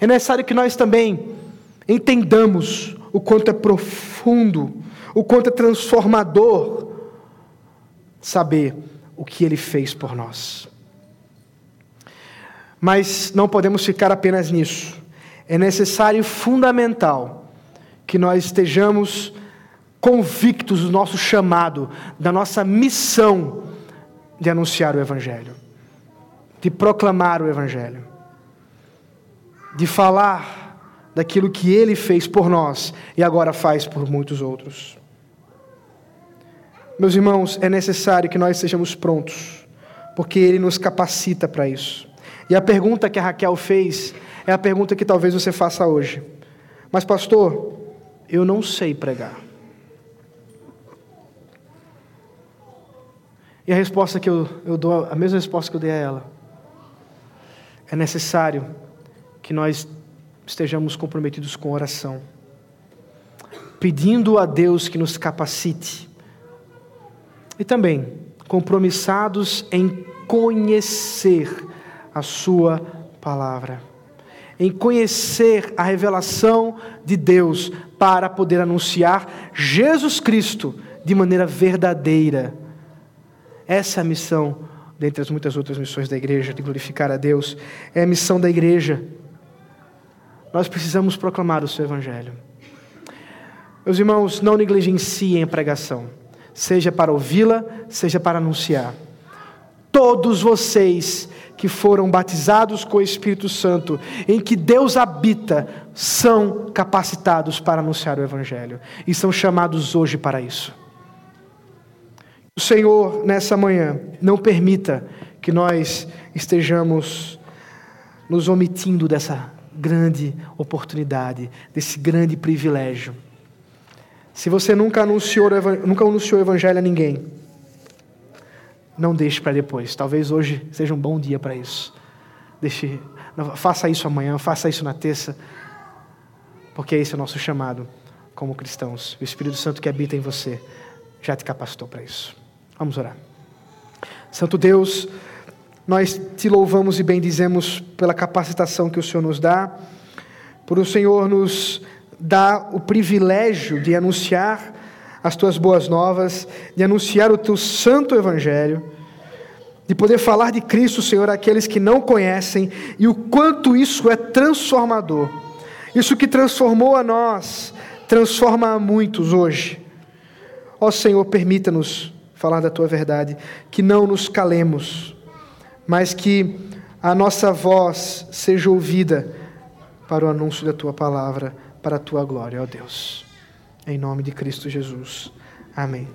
É necessário que nós também entendamos o quanto é profundo, o quanto é transformador saber o que Ele fez por nós. Mas não podemos ficar apenas nisso é necessário fundamental que nós estejamos convictos do nosso chamado, da nossa missão de anunciar o Evangelho, de proclamar o Evangelho, de falar daquilo que Ele fez por nós e agora faz por muitos outros. Meus irmãos, é necessário que nós sejamos prontos, porque Ele nos capacita para isso. E a pergunta que a Raquel fez é a pergunta que talvez você faça hoje. Mas, pastor, eu não sei pregar. E a resposta que eu, eu dou, a mesma resposta que eu dei a ela. É necessário que nós estejamos comprometidos com oração, pedindo a Deus que nos capacite, e também compromissados em conhecer a Sua palavra em conhecer a revelação de Deus para poder anunciar Jesus Cristo de maneira verdadeira. Essa é a missão, dentre as muitas outras missões da igreja, de glorificar a Deus, é a missão da igreja. Nós precisamos proclamar o seu evangelho. Meus irmãos, não negligenciem a pregação. seja para ouvi-la, seja para anunciar. Todos vocês que foram batizados com o Espírito Santo, em que Deus habita, são capacitados para anunciar o Evangelho e são chamados hoje para isso. O Senhor, nessa manhã, não permita que nós estejamos nos omitindo dessa grande oportunidade, desse grande privilégio. Se você nunca anunciou, nunca anunciou o Evangelho a ninguém, não deixe para depois. Talvez hoje seja um bom dia para isso. Deixe, faça isso amanhã, faça isso na terça, porque esse é o nosso chamado como cristãos. O Espírito Santo que habita em você já te capacitou para isso. Vamos orar. Santo Deus, nós te louvamos e bendizemos pela capacitação que o Senhor nos dá, por o Senhor nos dar o privilégio de anunciar as tuas boas novas, de anunciar o teu santo evangelho, de poder falar de Cristo, Senhor, àqueles que não conhecem e o quanto isso é transformador. Isso que transformou a nós, transforma a muitos hoje. Ó Senhor, permita-nos falar da tua verdade, que não nos calemos, mas que a nossa voz seja ouvida para o anúncio da tua palavra, para a tua glória, ó Deus. Em nome de Cristo Jesus. Amém.